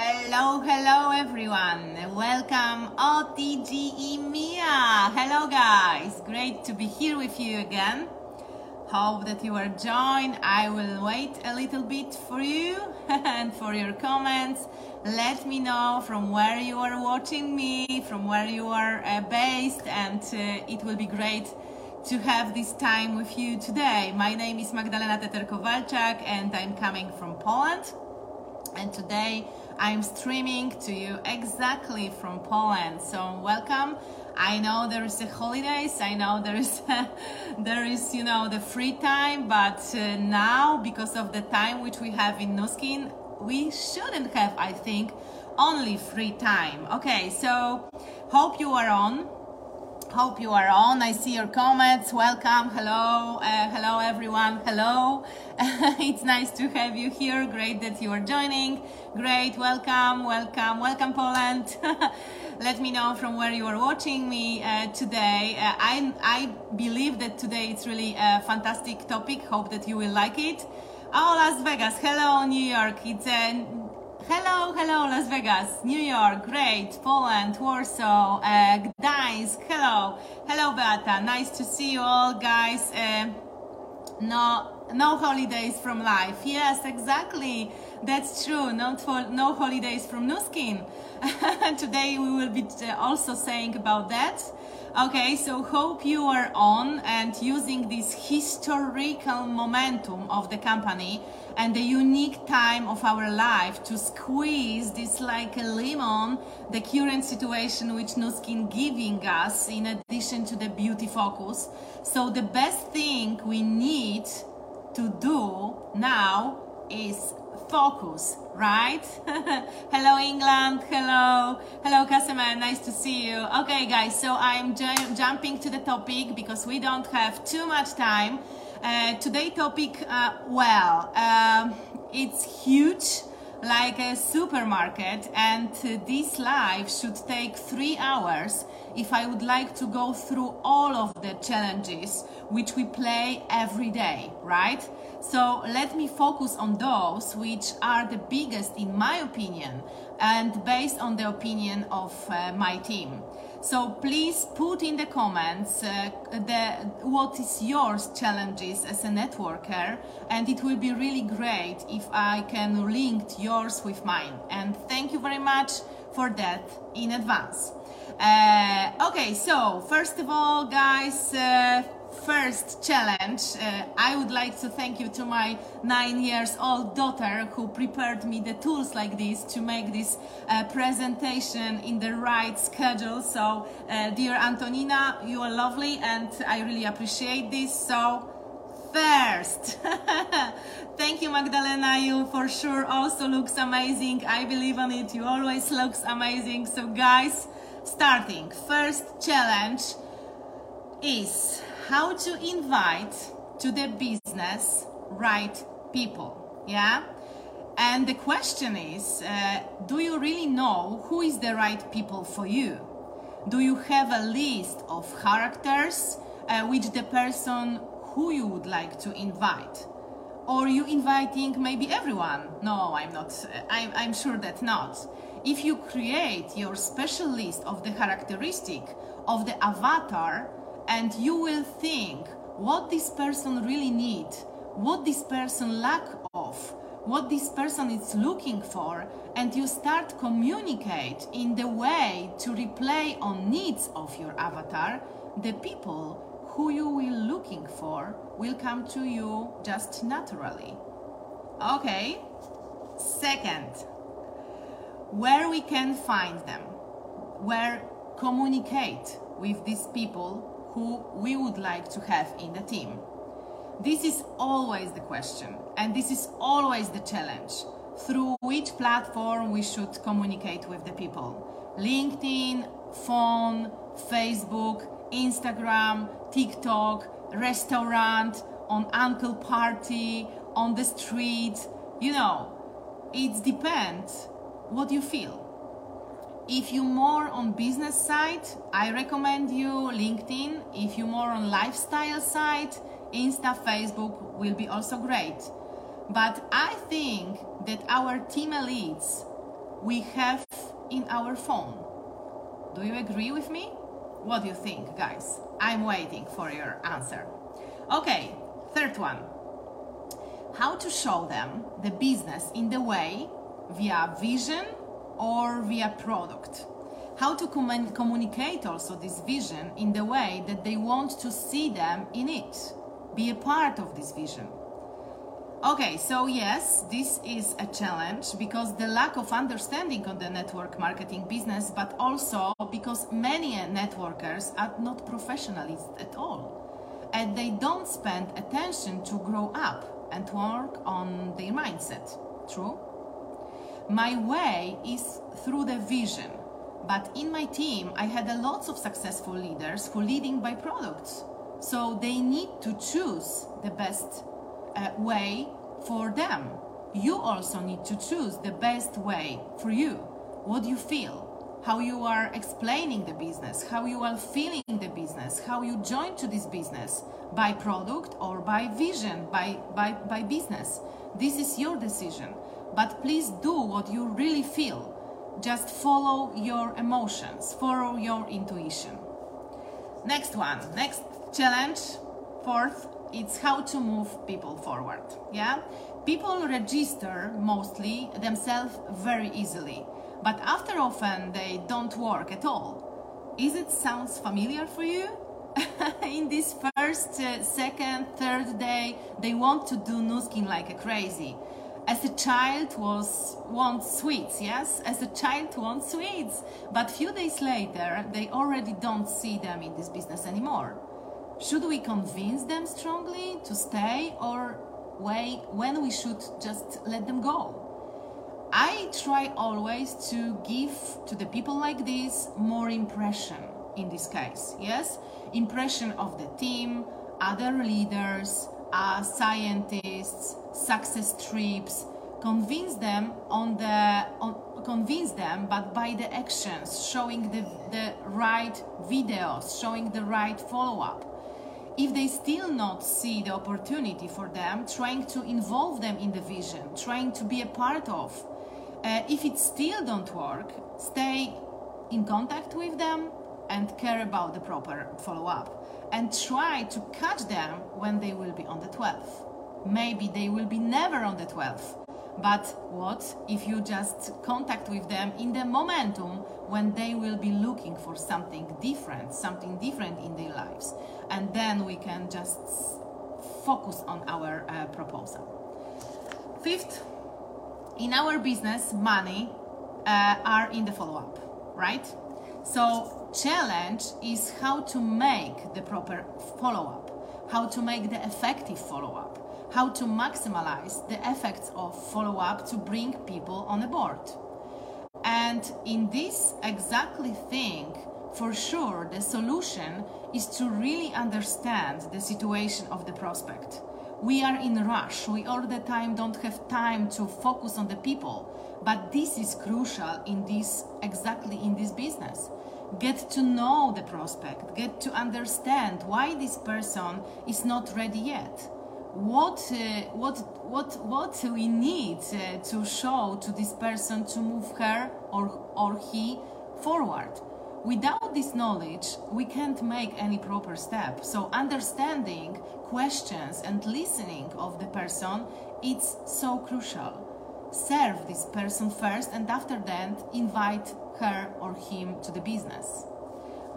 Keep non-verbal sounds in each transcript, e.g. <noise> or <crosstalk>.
Hello, hello everyone. Welcome OTGE Mia. Hello guys. Great to be here with you again. Hope that you are joined. I will wait a little bit for you <laughs> and for your comments. Let me know from where you are watching me, from where you are uh, based, and uh, it will be great to have this time with you today. My name is Magdalena Teter-Kowalczak and I'm coming from Poland. And today I'm streaming to you exactly from Poland. So welcome. I know there is the holidays. I know there is <laughs> there is you know the free time, but uh, now because of the time which we have in Nu Skin, we shouldn't have, I think, only free time. Okay, so hope you are on hope you are on. I see your comments. Welcome. Hello uh, hello everyone. Hello. <laughs> It's nice to have you here. Great that you are joining. Great. Welcome welcome welcome poland. <laughs> Let me know from where you are watching me uh, today. Uh, I, I believe that today it's really a fantastic topic. Hope that you will like it. Oh las vegas. Hello new york. It's a Hello, hello, Las Vegas, New York, great, Poland, Warsaw, uh, Gdańsk, hello, hello, Beata, nice to see you all, guys. Uh, no, no holidays from life. Yes, exactly. That's true. Not for no holidays from Nu Skin. <laughs> Today we will be uh, also saying about that. Okay, so hope you are on and using this historical momentum of the company and the unique time of our life to squeeze this like a lemon, the current situation which Nu Skin giving us in addition to the beauty focus. So the best thing we need to do now is focus, right? <laughs> hello, England. Hello. Hello, customer. Nice to see you. Okay, guys, so I'm ju- jumping to the topic because we don't have too much time. Uh, today topic, uh, well, uh, it's huge like a supermarket and this live should take three hours if I would like to go through all of the challenges which we play every day, right? So let me focus on those which are the biggest in my opinion and based on the opinion of uh, my team. So please put in the comments uh, the what is your challenges as a networker, and it will be really great if I can link yours with mine. And thank you very much for that in advance. Uh, okay, so first of all, guys. Uh, first challenge, uh, I would like to thank you to my nine years old daughter who prepared me the tools like this to make this uh, presentation in the right schedule. So, uh, dear Antonina, you are lovely and I really appreciate this. So, first, <laughs> thank you, Magdalena. You for sure also looks amazing. I believe on it. You always looks amazing. So, guys, starting first challenge is how to invite to the business right people. Yeah? And the question is uh, do you really know who is the right people for you? Do you have a list of characters uh, which the person who you would like to invite? Or you inviting maybe everyone? No, I'm not. I'm, I'm sure that not. If you create your special list of the characteristic of the avatar, and you will think what this person really need what this person lack of, what this person is looking for, and you start communicate in the way to replay on needs of your avatar, the people who you will looking for will come to you just naturally. Okay. Second, where we can find them, where communicate with these people who we would like to have in the team? This is always the question, and this is always the challenge. Through which platform we should communicate with the people? LinkedIn, phone, Facebook, Instagram, TikTok, restaurant, on uncle party, on the street. You know, it depends what you feel if you more on business side, I recommend you LinkedIn. If you more on lifestyle side, Insta, Facebook will be also great. But I think that our team elites we have in our phone. Do you agree with me? What do you think, guys? I'm waiting for your answer. Okay, third one. How to show them the business in the way via vision or via product. How to com- communicate also this vision in the way that they want to see them in it, be a part of this vision. Okay, so yes, this is a challenge because the lack of understanding on the network marketing business, but also because many networkers are not professionals at all and they don't spend attention to grow up and work on their mindset. True? My way is through the vision, but in my team, I had a lots of successful leaders who leading by products. So they need to choose the best uh, way for them. You also need to choose the best way for you. What you feel? How you are explaining the business, how you are feeling the business, how you join to this business by product or by vision, by, by, by business. This is your decision. But please do what you really feel. Just follow your emotions, follow your intuition. Next one, next challenge, fourth, it's how to move people forward. Yeah? People register mostly themselves very easily, but after often they don't work at all. Is it sounds familiar for you? <laughs> in this first, uh, second, third day, they want to do Nu Skin like a crazy. As a child was wants sweets, yes? As a child wants sweets. But few days later, they already don't see them in this business anymore. Should we convince them strongly to stay or when we should just let them go? I try always to give to the people like this more impression in this case. Yes, impression of the team, other leaders, uh, scientists, success trips. Convince them on the on, convince them, but by the actions, showing the the right videos, showing the right follow up if they still not see the opportunity for them, trying to involve them in the vision, trying to be a part of. Uh, if it still don't work, stay in contact with them and care about the proper follow-up and try to catch them when they will be on the 12th. Maybe they will be never on the 12th. But what if you just contact with them in the momentum when they will be looking for something different, something different in their lives? And then we can just focus on our uh, proposal. Fifth, in our business, money uh, are in the follow up, right? So, challenge is how to make the proper follow up, how to make the effective follow up how to maximize the effects of follow up to bring people on a board. And in this exactly thing, for sure, the solution is to really understand the situation of the prospect. We are in rush. We all the time don't have time to focus on the people. But this is crucial in this exactly in this business. Get to know the prospect, get to understand why this person is not ready yet. What uh, what what what we need uh, to show to this person to move her or or he forward. Without this knowledge we can't make any proper step. So understanding questions and listening of the person it's so crucial serve this person first and after that invite her or him to the business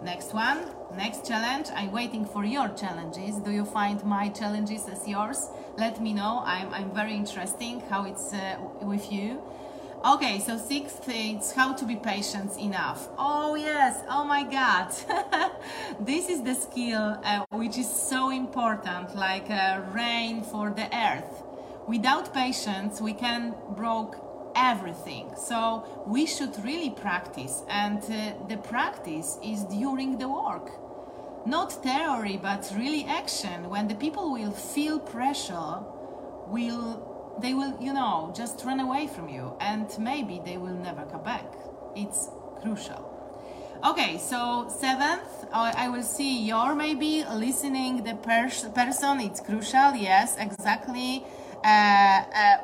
Next one, next challenge. I'm waiting for your challenges. Do you find my challenges as yours? Let me know. I'm, I'm very interesting how it's uh, with you. Okay, so sixth it's how to be patient enough. Oh yes, oh my god. <laughs> this is the skill uh, which is so important, like uh, rain for the earth. Without patience, we can broke everything. So we should really practice, and uh, the practice is during the work. Not theory, but really action. When the people will feel pressure, will they will, you know, just run away from you, and maybe they will never come back. It's crucial. Okay, so seventh, I will see your maybe listening the pers- person. It's crucial. Yes, exactly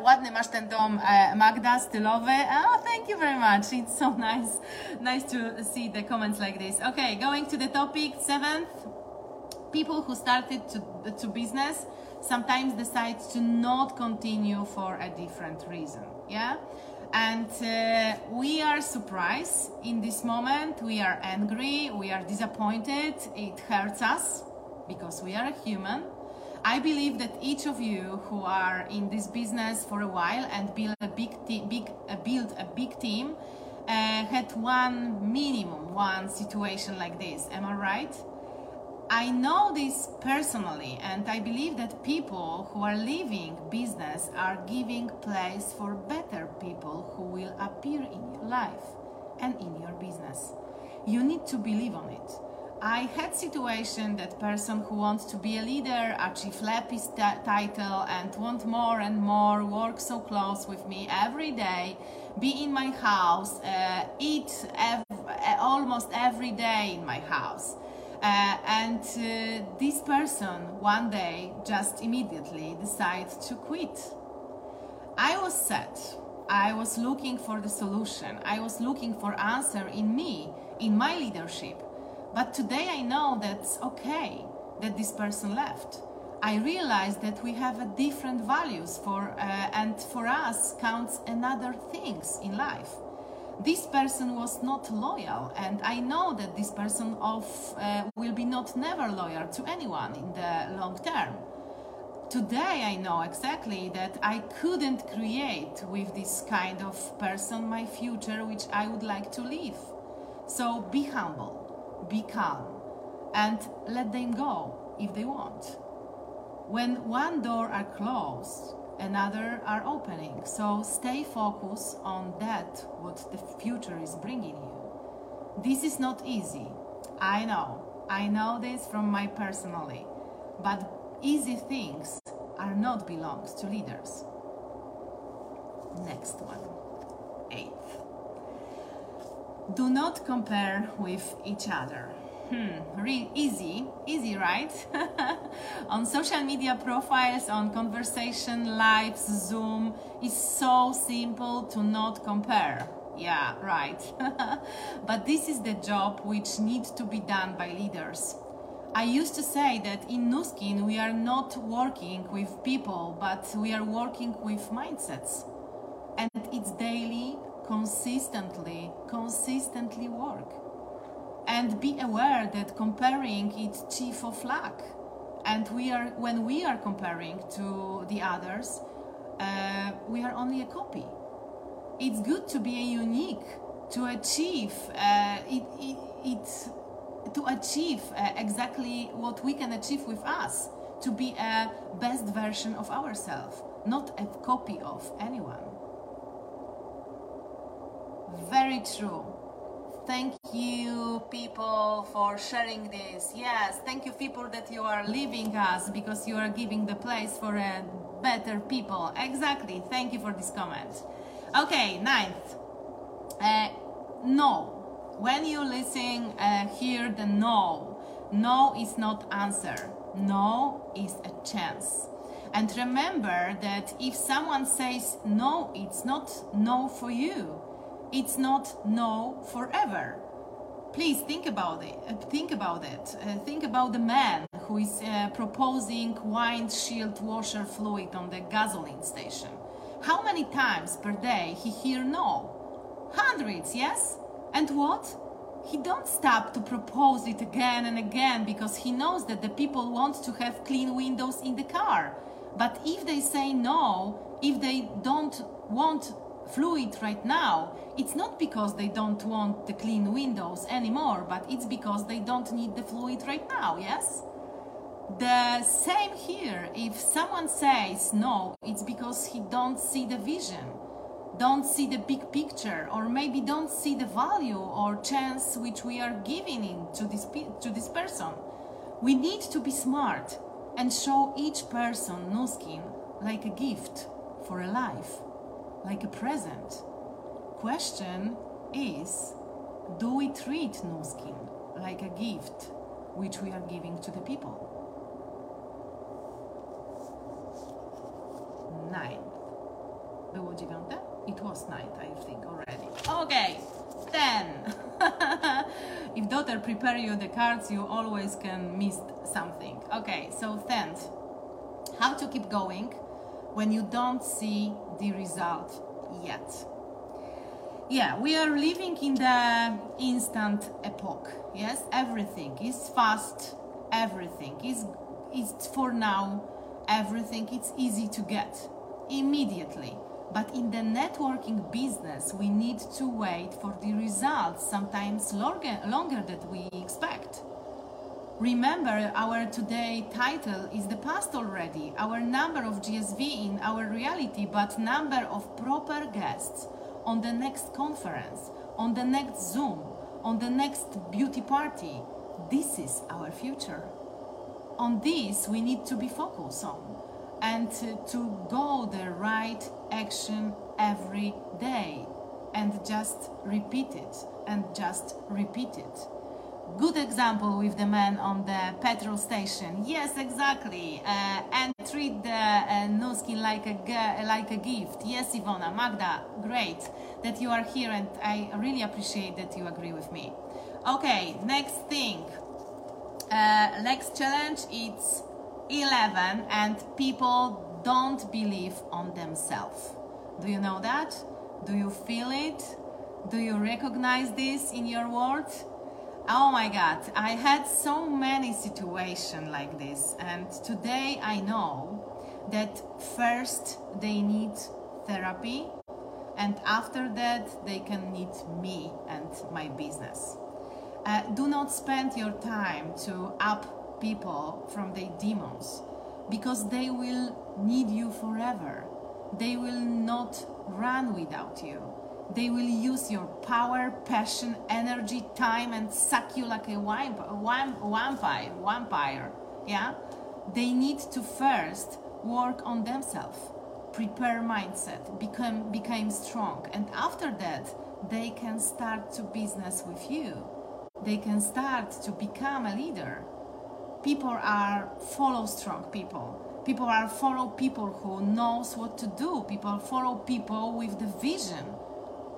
ładny masz ten dom, Magda, stylowy. Oh, thank you very much. It's so nice, nice to see the comments like this. Okay, going to the topic seventh. People who started to, to business sometimes decide to not continue for a different reason. Yeah, and uh, we are surprised in this moment. We are angry. We are disappointed. It hurts us because we are a human I believe that each of you who are in this business for a while and build a big, te- big uh, build a big team uh, had one minimum one situation like this. Am I right? I know this personally, and I believe that people who are leaving business are giving place for better people who will appear in your life and in your business. You need to believe on it I had situation that person who wants to be a leader, achieve Lapis title and want more and more, work so close with me every day, be in my house, uh, eat ev- almost every day in my house. Uh, and uh, this person one day just immediately decided to quit. I was sad. I was looking for the solution. I was looking for answer in me, in my leadership but today I know that's okay that this person left. I realize that we have a different values for uh, and for us counts another things in life. This person was not loyal, and I know that this person of uh, will be not never loyal to anyone in the long term. Today I know exactly that I couldn't create with this kind of person my future which I would like to live. So be humble be calm, and let them go if they want. When one door are closed, another are opening. So stay focused on that what the future is bringing you. This is not easy. I know. I know this from my personally. But easy things are not belongs to leaders. Next one. Eighth. Do not compare with each other. Hmm, really easy, easy, right? <laughs> on social media profiles, on conversation lives, Zoom, it's so simple to not compare. Yeah, right. <laughs> but this is the job which needs to be done by leaders. I used to say that in Nu Skin we are not working with people, but we are working with mindsets. And it's daily consistently, consistently work. And be aware that comparing is chief of luck. And we are, when we are comparing to the others, uh, we are only a copy. It's good to be unique, to achieve uh, it, it, it, to achieve uh, exactly what we can achieve with us, to be a best version of ourselves, not a copy of anyone. Very true. Thank you, people, for sharing this. Yes, thank you, people, that you are leaving us because you are giving the place for a better people. Exactly. Thank you for this comment. Okay, ninth. Uh, no. When you listen, uh, hear the no. No is not answer. No is a chance. And remember that if someone says no, it's not no for you it's not no forever. Please think about it. Uh, think about it. Uh, think about the man who is uh, proposing windshield washer fluid on the gasoline station. How many times per day he hear no? Hundreds, yes? And what? He don't stop to propose it again and again because he knows that the people want to have clean windows in the car. But if they say no, if they don't want fluid right now, it's not because they don't want the clean windows anymore, but it's because they don't need the fluid right now, yes? The same here, if someone says no, it's because he don't see the vision, don't see the big picture, or maybe don't see the value or chance which we are giving in to this, to this person. We need to be smart and show each person Nu Skin like a gift for a life like a present. Question is do we treat Nu Skin like a gift which we are giving to the people? 9. Było dziewiąte? It was night, I think already. Okay, 10. <laughs> if daughter prepare you the cards, you always can miss something. Okay, so 10th. How to keep going when you don't see the result yet. Yeah, we are living in the instant epoch. Yes, everything is fast. Everything is is for now. Everything it's easy to get immediately. But in the networking business, we need to wait for the results, sometimes longer, longer than we expect. Remember, our today title is the past already. Our number of GSV in our reality, but number of proper guests on the next conference, on the next Zoom, on the next beauty party. This is our future. On this, we need to be focused on and to, go the right action every day and just repeat it and just repeat it. Good example with the man on the petrol station. Yes, exactly. Uh, and treat the uh, Nu Skin like a like a gift. Yes, Ivona, Magda, great that you are here, and I really appreciate that you agree with me. Okay, next thing. Uh, next challenge it's 11 and people don't believe on themselves. Do you know that? Do you feel it? Do you recognize this in your world? Oh my God, I had so many situations like this, and today I know that first they need therapy, and after that they can need me and my business. Uh, do not spend your time to up people from their demons because they will need you forever. They will not run without you they will use your power, passion, energy, time, and suck you like a vampire. Vampire, yeah. They need to first work on themselves, prepare mindset, become become strong, and after that, they can start to business with you. They can start to become a leader. People are follow strong people. People are follow people who knows what to do. People follow people with the vision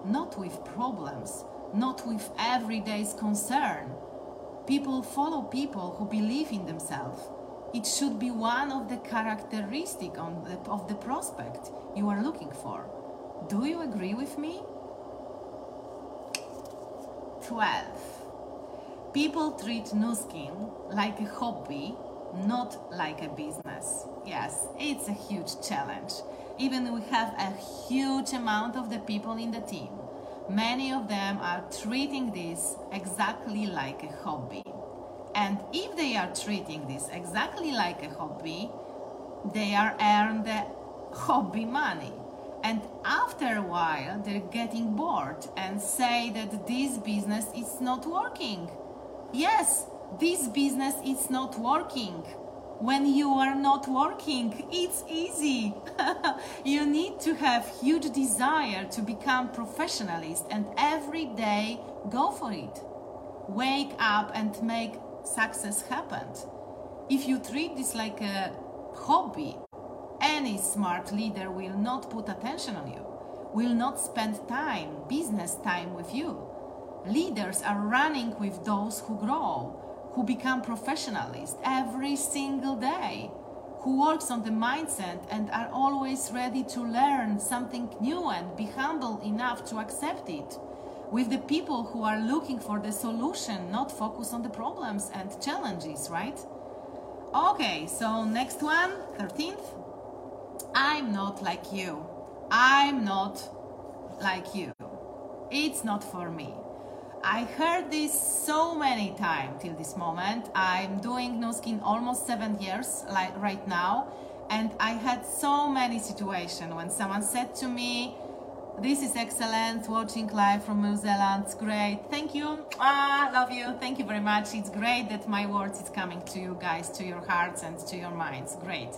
not with problems, not with everyday's concern. People follow people who believe in themselves. It should be one of the characteristics of the prospect you are looking for. Do you agree with me? 12. People treat Nu Skin like a hobby, not like a business. Yes, it's a huge challenge even we have a huge amount of the people in the team, many of them are treating this exactly like a hobby. And if they are treating this exactly like a hobby, they are earning the hobby money. And after a while, they're getting bored and say that this business is not working. Yes, this business is not working when you are not working it's easy. <laughs> You need to have huge desire to become professionalist and every day go for it. Wake up and make success happen. If you treat this like a hobby any smart leader will not put attention on you will not spend time business time with you. Leaders are running with those who grow who become professionalists every single day, who works on the mindset and are always ready to learn something new and be humble enough to accept it. With the people who are looking for the solution, not focus on the problems and challenges, right? Okay, so next one, 13th. I'm not like you. I'm not like you. It's not for me. I heard this so many times till this moment. I'm doing Nu Skin almost seven years like right now, and I had so many situations when someone said to me, "This is excellent. Watching live from New Zealand, it's great. Thank you. Ah, love you. Thank you very much. It's great that my words is coming to you guys, to your hearts and to your minds. Great."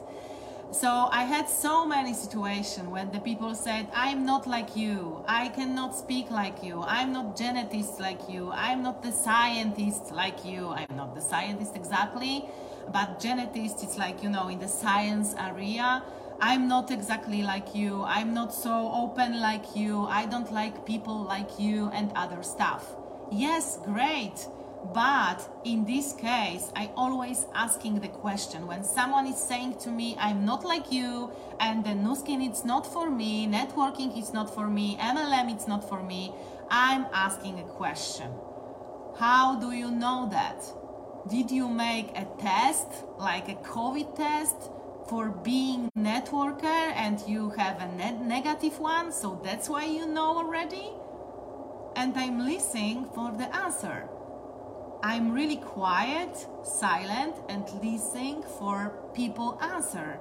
So I had so many situations when the people said, I'm not like you, I cannot speak like you, I'm not genetist like you, I'm not the scientist like you, I'm not the scientist exactly, but genetist is like, you know, in the science area. I'm not exactly like you. I'm not so open like you. I don't like people like you and other stuff. Yes, great. But in this case, I always asking the question when someone is saying to me, I'm not like you, and the Nu Skin it's not for me, networking is not for me, MLM it's not for me, I'm asking a question. How do you know that? Did you make a test, like a COVID test, for being networker and you have a net negative one, so that's why you know already? And I'm listening for the answer. I'm really quiet, silent, and listening for people answer.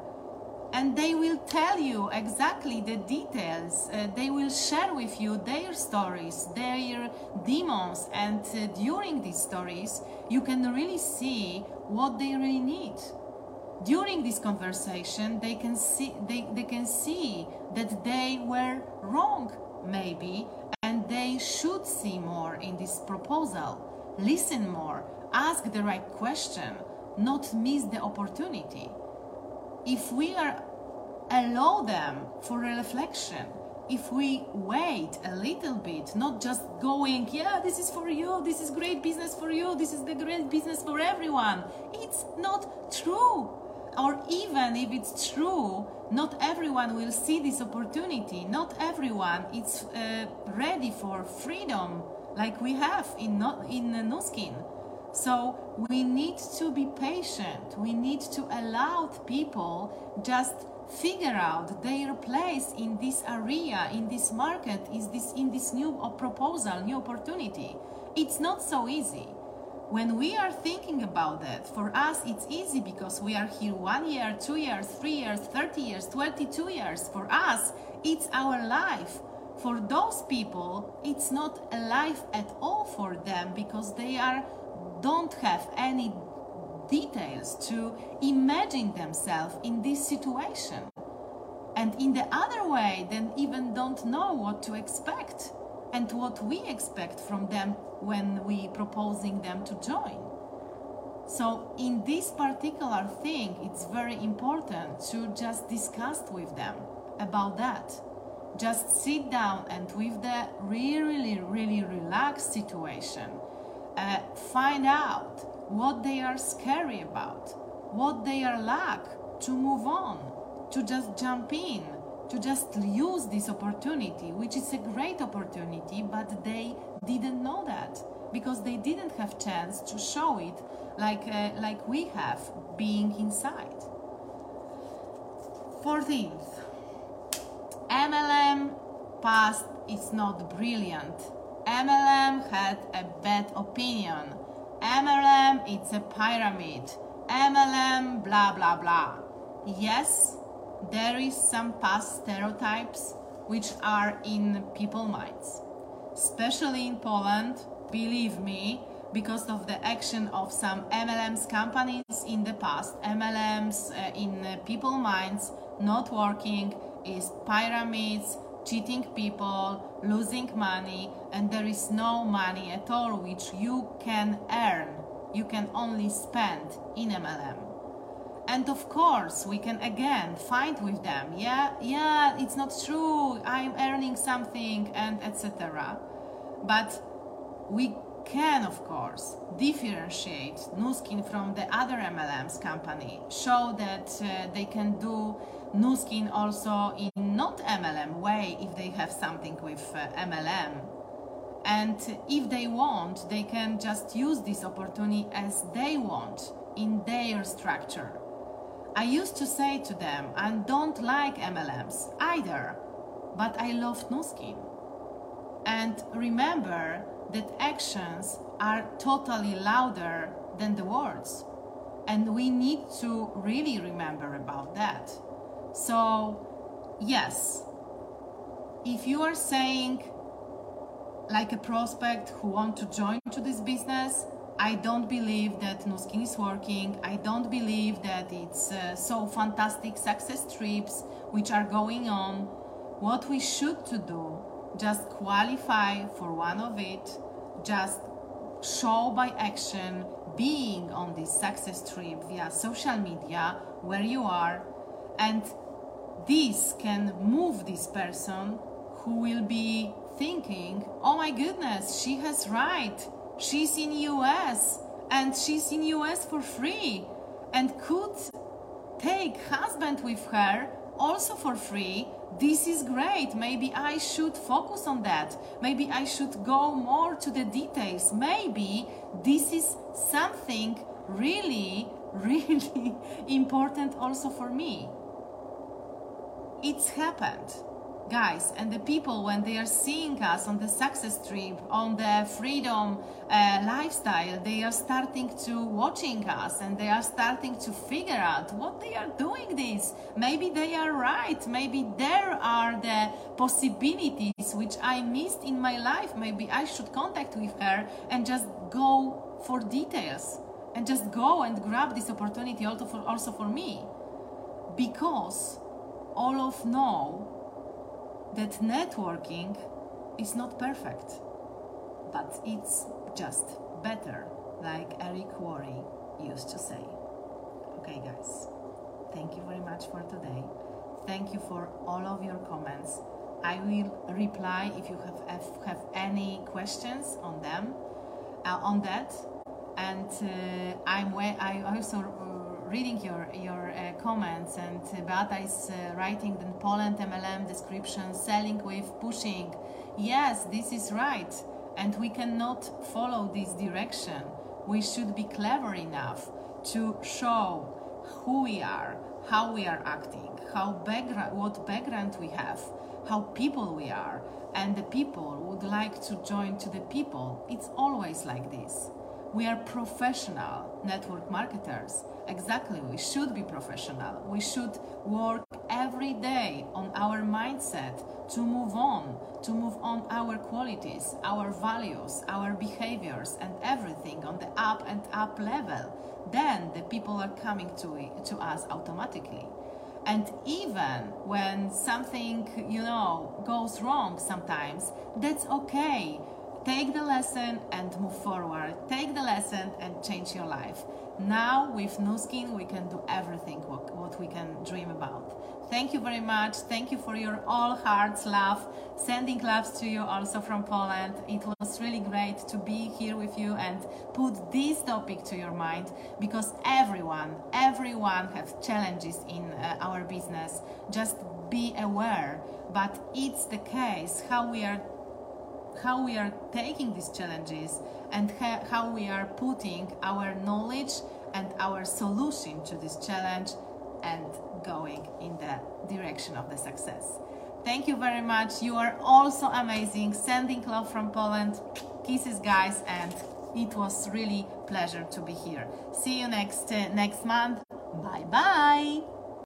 And they will tell you exactly the details. Uh, they will share with you their stories, their demons, and uh, during these stories, you can really see what they really need. During this conversation, they can see they, they can see that they were wrong, maybe, and they should see more in this proposal listen more, ask the right question, not miss the opportunity. If we are allow them for reflection, if we wait a little bit, not just going, yeah, this is for you, this is great business for you, this is the great business for everyone. It's not true. Or even if it's true, not everyone will see this opportunity. Not everyone is uh, ready for freedom like we have in not in Nu Skin. So we need to be patient. We need to allow people just figure out their place in this area, in this market, is this in this new proposal, new opportunity. It's not so easy. When we are thinking about that, for us it's easy because we are here one year, two years, three years, 30 years, 22 years. For us, it's our life for those people it's not a life at all for them because they are don't have any details to imagine themselves in this situation. And in the other way then even don't know what to expect and what we expect from them when we proposing them to join. So in this particular thing it's very important to just discuss with them about that just sit down and with the really, really relaxed situation, uh, find out what they are scary about, what they are lack to move on, to just jump in, to just use this opportunity, which is a great opportunity, but they didn't know that because they didn't have chance to show it like uh, like we have being inside. 14th MLM past is not brilliant. MLM had a bad opinion. MLM it's a pyramid. MLM blah blah blah. Yes, there is some past stereotypes which are in people minds. Especially in Poland, believe me, because of the action of some MLMs companies in the past, MLMs uh, in people minds not working, is pyramids, cheating people, losing money, and there is no money at all which you can earn. You can only spend in MLM. And of course, we can again fight with them. Yeah, yeah, it's not true. I'm earning something and etc. But we can, of course, differentiate Nu Skin from the other MLMs company, show that uh, they can do Nu Skin also in not MLM way if they have something with uh, MLM. And if they want, they can just use this opportunity as they want in their structure. I used to say to them, I don't like MLMs either, but I love Nu Skin. And remember that actions are totally louder than the words. And we need to really remember about that. So, yes, if you are saying like a prospect who want to join to this business, I don't believe that Nu Skin is working. I don't believe that it's uh, so fantastic success trips which are going on. What we should to do, just qualify for one of it, just show by action being on this success trip via social media where you are and this can move this person who will be thinking, "Oh my goodness, she has right. She's in US and she's in US for free and could take husband with her also for free. This is great. Maybe i should focus on that. Maybe i should go more to the details. Maybe this is something really <laughs> really important also for me. It's happened guys and the people when they are seeing us on the success trip on the freedom uh, lifestyle they are starting to watching us and they are starting to figure out what they are doing this. Maybe they are right. Maybe there are the possibilities which i missed in my life. Maybe i should contact with her and just go for details and just go and grab this opportunity also for, also for me. Because all of know that networking is not perfect, but it's just better, like Eric Worre used to say. Okay, guys, thank you very much for today. Thank you for all of your comments. I will reply if you have have, any questions on them, uh, on that, and uh, I'm I also reading your your uh, comments and uh, is uh, writing the Poland MLM description, selling with pushing. Yes, this is right, and we cannot follow this direction. We should be clever enough to show who we are, how we are acting, how background, what background we have, how people we are, and the people would like to join to the people. It's always like this. We are professional network marketers. Exactly, we should be professional. We should work every day on our mindset to move on, to move on our qualities, our values, our behaviors, and everything on the up and up level. Then the people are coming to, to us automatically. And even when something, you know, goes wrong sometimes, that's okay Take the lesson and move forward. Take the lesson and change your life. Now, with Nu Skin, we can do everything what, what we can dream about. Thank you very much. Thank you for your all hearts love. Sending loves to you also from Poland. It was really great to be here with you and put this topic to your mind because everyone, everyone has challenges in uh, our business. Just be aware. But it's the case how we are how we are taking these challenges and ha- how we are putting our knowledge and our solution to this challenge and going in the direction of the success. Thank you very much. You are also amazing. Sending love from Poland. Kisses, guys, and it was really pleasure to be here. See you next uh, next month. Bye bye.